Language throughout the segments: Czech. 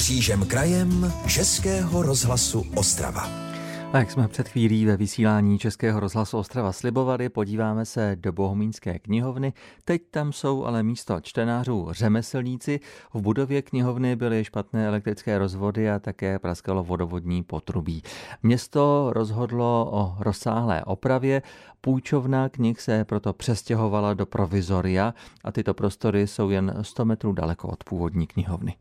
Křížem krajem Českého rozhlasu Ostrava. A jak jsme před chvílí ve vysílání Českého rozhlasu Ostrava slibovali, podíváme se do Bohumínské knihovny. Teď tam jsou ale místo čtenářů řemeslníci. V budově knihovny byly špatné elektrické rozvody a také praskalo vodovodní potrubí. Město rozhodlo o rozsáhlé opravě. Půjčovna knih se proto přestěhovala do provizoria a tyto prostory jsou jen 100 metrů daleko od původní knihovny.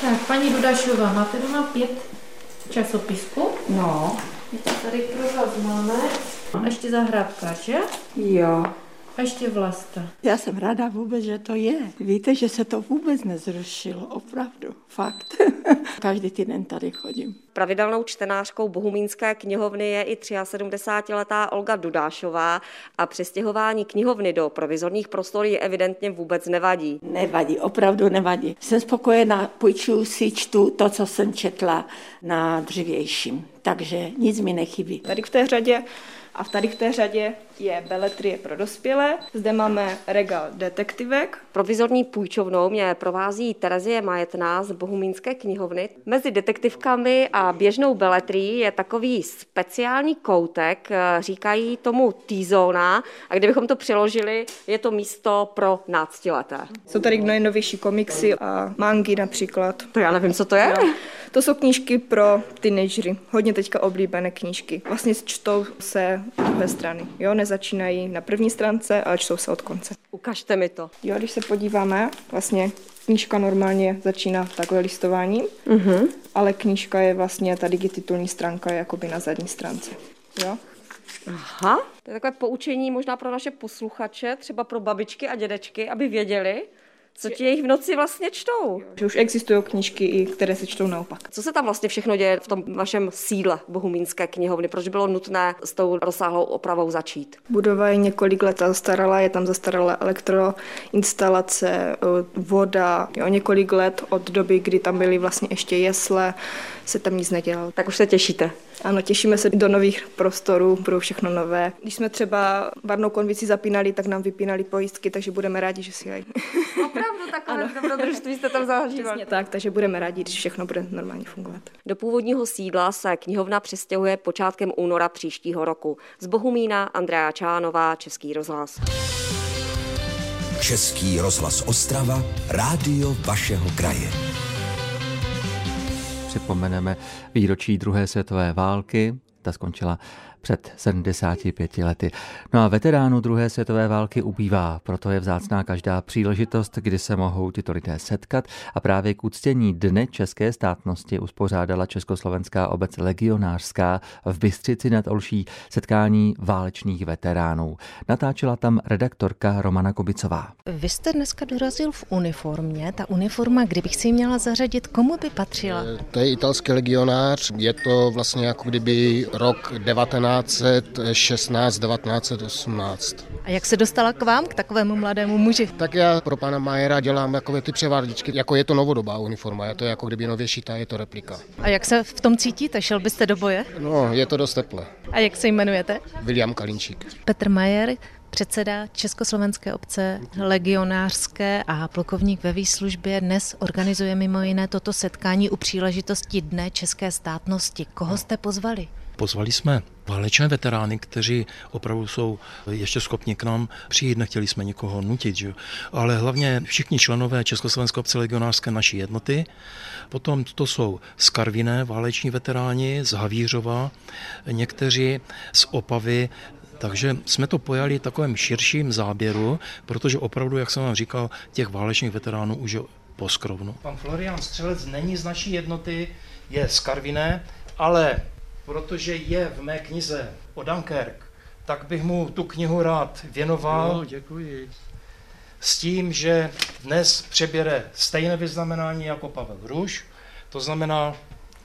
Tak, paní Dudašová, máte doma pět časopisku. No. Ještě tady pro vás máme. A ještě zahrádka, že? Jo. A ještě vlasta. Já jsem ráda vůbec, že to je. Víte, že se to vůbec nezrušilo, opravdu, fakt. Každý týden tady chodím. Pravidelnou čtenářkou Bohumínské knihovny je i 73-letá Olga Dudášová a přestěhování knihovny do provizorních prostor je evidentně vůbec nevadí. Nevadí, opravdu nevadí. Jsem spokojená, půjčuju si, čtu to, co jsem četla na dřívějším. Takže nic mi nechybí. Tady v té řadě a tady v té řadě je beletrie pro dospělé. Zde máme regál detektivek. Provizorní půjčovnou mě provází Terezie Majetná z Bohumínské knihovny. Mezi detektivkami a běžnou beletrií je takový speciální koutek, říkají tomu T-zóna a kdybychom to přiložili, je to místo pro náctileté. Jsou tady nejnovější komiksy a mangy například. To já nevím, co to je. Jo. To jsou knížky pro teenagery, hodně teďka oblíbené knížky. Vlastně čtou se dvě strany, jo, nezačínají na první stránce, ale čtou se od konce. Ukažte mi to. Jo, když se podíváme, vlastně knížka normálně začíná takhle listováním, uh-huh. ale knížka je vlastně, ta digititulní stránka je jakoby na zadní stránce, jo. Aha, to je takové poučení možná pro naše posluchače, třeba pro babičky a dědečky, aby věděli, co ti jejich v noci vlastně čtou. Že už existují knížky, které se čtou naopak. Co se tam vlastně všechno děje v tom vašem sídle Bohumínské knihovny? Proč bylo nutné s tou rozsáhlou opravou začít? Budova je několik let zastarala, je tam zastaralá elektroinstalace, voda, jo, několik let od doby, kdy tam byly vlastně ještě jesle, se tam nic nedělalo. Tak už se těšíte? Ano, těšíme se do nových prostorů, budou všechno nové. Když jsme třeba varnou konvici zapínali, tak nám vypínali pojistky, takže budeme rádi, že si jej. Opravdu takové dobrodružství jste tam zažívali. tak, takže budeme rádi, když všechno bude normálně fungovat. Do původního sídla se knihovna přestěhuje počátkem února příštího roku. Z Bohumína Andrea Čánová, Český rozhlas. Český rozhlas Ostrava, rádio vašeho kraje připomeneme výročí druhé světové války. Ta skončila před 75 lety. No a veteránů druhé světové války ubývá, proto je vzácná každá příležitost, kdy se mohou tyto lidé setkat a právě k úctění Dne české státnosti uspořádala Československá obec legionářská v Bystřici nad Olší setkání válečných veteránů. Natáčela tam redaktorka Romana Kubicová. Vy jste dneska dorazil v uniformě. Ta uniforma, kdybych si ji měla zařadit, komu by patřila? To je italský legionář. Je to vlastně jako kdyby rok 19 1916, 1918. A jak se dostala k vám, k takovému mladému muži? Tak já pro pana Majera dělám jako ty převáděčky, jako je to novodobá uniforma, je to jako kdyby nově šitá, je to replika. A jak se v tom cítíte? Šel byste do boje? No, je to dost teple. A jak se jmenujete? William Kalinčík. Petr Majer, předseda Československé obce legionářské a plukovník ve výslužbě dnes organizuje mimo jiné toto setkání u příležitosti Dne české státnosti. Koho jste pozvali? Pozvali jsme válečné veterány, kteří opravdu jsou ještě schopni k nám přijít, nechtěli jsme nikoho nutit, že? ale hlavně všichni členové Československé obce legionářské naší jednoty. Potom to jsou z Karviné váleční veteráni, z Havířova, někteří z Opavy, takže jsme to pojali takovém širším záběru, protože opravdu, jak jsem vám říkal, těch válečných veteránů už je poskrovnu. Pan Florian Střelec není z naší jednoty, je z Karviné, ale protože je v mé knize o Dunkirk, tak bych mu tu knihu rád věnoval. Jo, děkuji. S tím, že dnes přeběre stejné vyznamenání jako Pavel Hruš, to znamená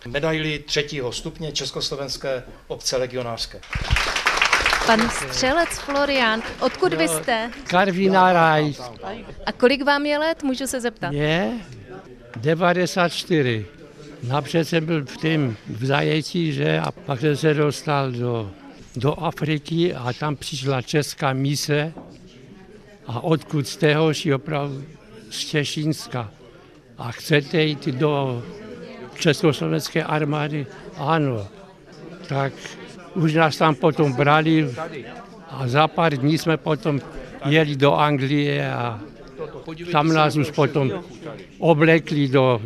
medaili třetího stupně Československé obce legionářské. Pan střelec Florian, odkud vy jste? Karvina Raj. A kolik vám je let, můžu se zeptat? Je 94. Napřed jsem byl v tím v zajetí, že, a pak jsem se dostal do, do Afriky a tam přišla česká mise a odkud z téhož opravdu z Těšínska. a chcete jít do Československé armády? Ano. Tak už nás tam potom brali a za pár dní jsme potom jeli do Anglie a tam nás už potom oblekli do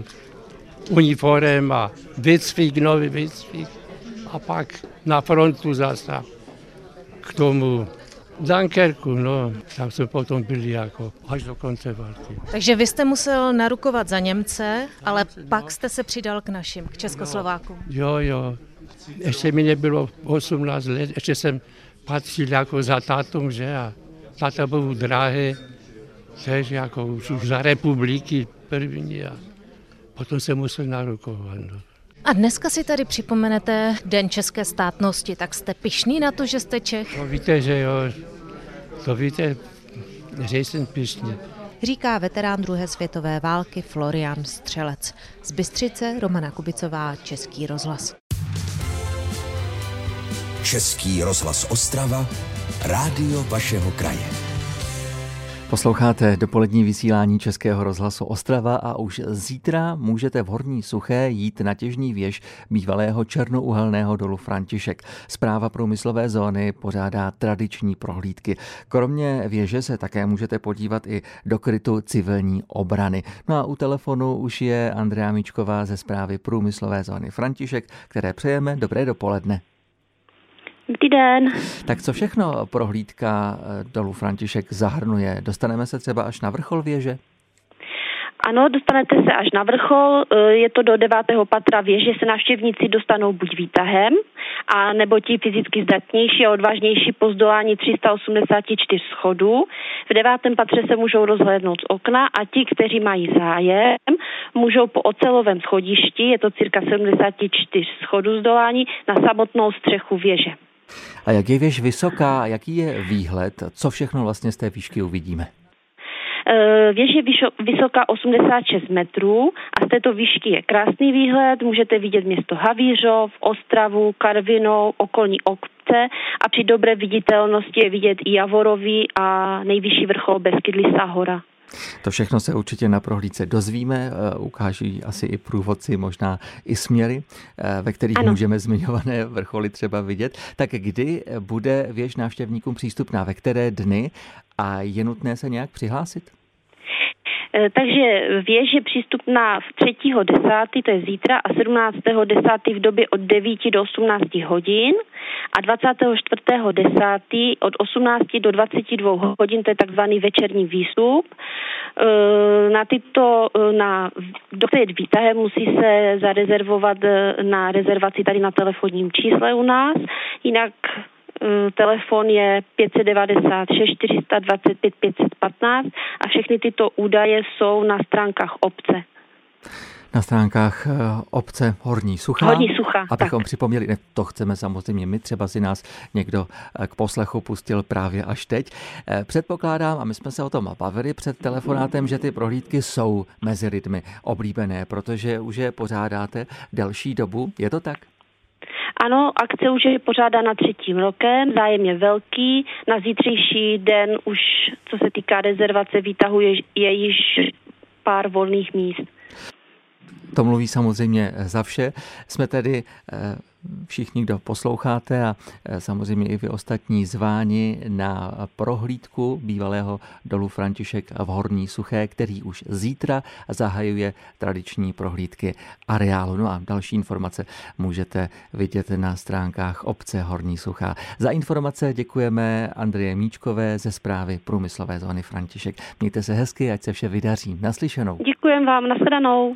uniform a výcvik, nový výcvik a pak na frontu zase k tomu Dunkerku, no, tam jsme potom byli jako až do konce války. Takže vy jste musel narukovat za Němce, ale pak jste se přidal k našim, k Českoslovákům. Jo, jo. Ještě mi nebylo 18 let, ještě jsem patřil jako za tátom, že a táta byl drahý, tež jako už, už za republiky první a potom jsem musel narukovat. No. A dneska si tady připomenete Den české státnosti, tak jste pišný na to, že jste Čech? To víte, že jo, to víte, že jsem pišný. Říká veterán druhé světové války Florian Střelec. Z Bystřice Romana Kubicová, Český rozhlas. Český rozhlas Ostrava, rádio vašeho kraje. Posloucháte dopolední vysílání Českého rozhlasu Ostrava a už zítra můžete v Horní Suché jít na těžní věž bývalého černouhelného dolu František. Zpráva průmyslové zóny pořádá tradiční prohlídky. Kromě věže se také můžete podívat i do krytu civilní obrany. No a u telefonu už je Andrea Míčková ze zprávy průmyslové zóny František, které přejeme dobré dopoledne. Dobrý den. Tak co všechno prohlídka eh, dolu František zahrnuje? Dostaneme se třeba až na vrchol věže? Ano, dostanete se až na vrchol, eh, je to do devátého patra věže, se návštěvníci dostanou buď výtahem, a nebo ti fyzicky zdatnější a odvážnější po zdolání 384 schodů. V devátém patře se můžou rozhlédnout z okna a ti, kteří mají zájem, můžou po ocelovém schodišti, je to cirka 74 schodů zdolání, na samotnou střechu věže. A jak je věž vysoká, jaký je výhled, co všechno vlastně z té výšky uvidíme? E, věž je vysoká 86 metrů a z této výšky je krásný výhled. Můžete vidět město Havířov, Ostravu, Karvinou, okolní obce a při dobré viditelnosti je vidět i Javorový a nejvyšší vrchol Beskydlisa hora. To všechno se určitě na prohlídce dozvíme, eh, ukáží asi i průvodci, možná i směry, eh, ve kterých ano. můžeme zmiňované vrcholy třeba vidět. Tak kdy bude věž návštěvníkům přístupná, ve které dny a je nutné se nějak přihlásit? Eh, takže věž je přístupná v 3.10., to je zítra, a 17.10. v době od 9 do 18 hodin a 24.10. od 18 do 22 hodin, to je takzvaný večerní výstup. Eh, na tyto, eh, na dojet výtahem musí se zarezervovat na rezervaci tady na telefonním čísle u nás, jinak telefon je 596 425 515 a všechny tyto údaje jsou na stránkách obce na stránkách eh, obce Horní Sucha. Horní Sucha, Abychom tak. připomněli, ne, to chceme samozřejmě my, třeba si nás někdo eh, k poslechu pustil právě až teď. Předpokládám, a my jsme se o tom bavili před telefonátem, že ty prohlídky jsou mezi lidmi oblíbené, protože už je pořádáte delší dobu. Je to tak? Ano, akce už je pořádána třetím rokem, zájem je velký. Na zítřejší den už, co se týká rezervace výtahu, je, je již pár volných míst. To mluví samozřejmě za vše. Jsme tedy eh, všichni, kdo posloucháte a e, samozřejmě i vy ostatní zváni na prohlídku bývalého dolu František v Horní Suché, který už zítra zahajuje tradiční prohlídky areálu. No a další informace můžete vidět na stránkách obce Horní Suchá. Za informace děkujeme Andreje Míčkové ze zprávy průmyslové zóny František. Mějte se hezky, ať se vše vydaří. Naslyšenou. Děkujem vám, nashledanou.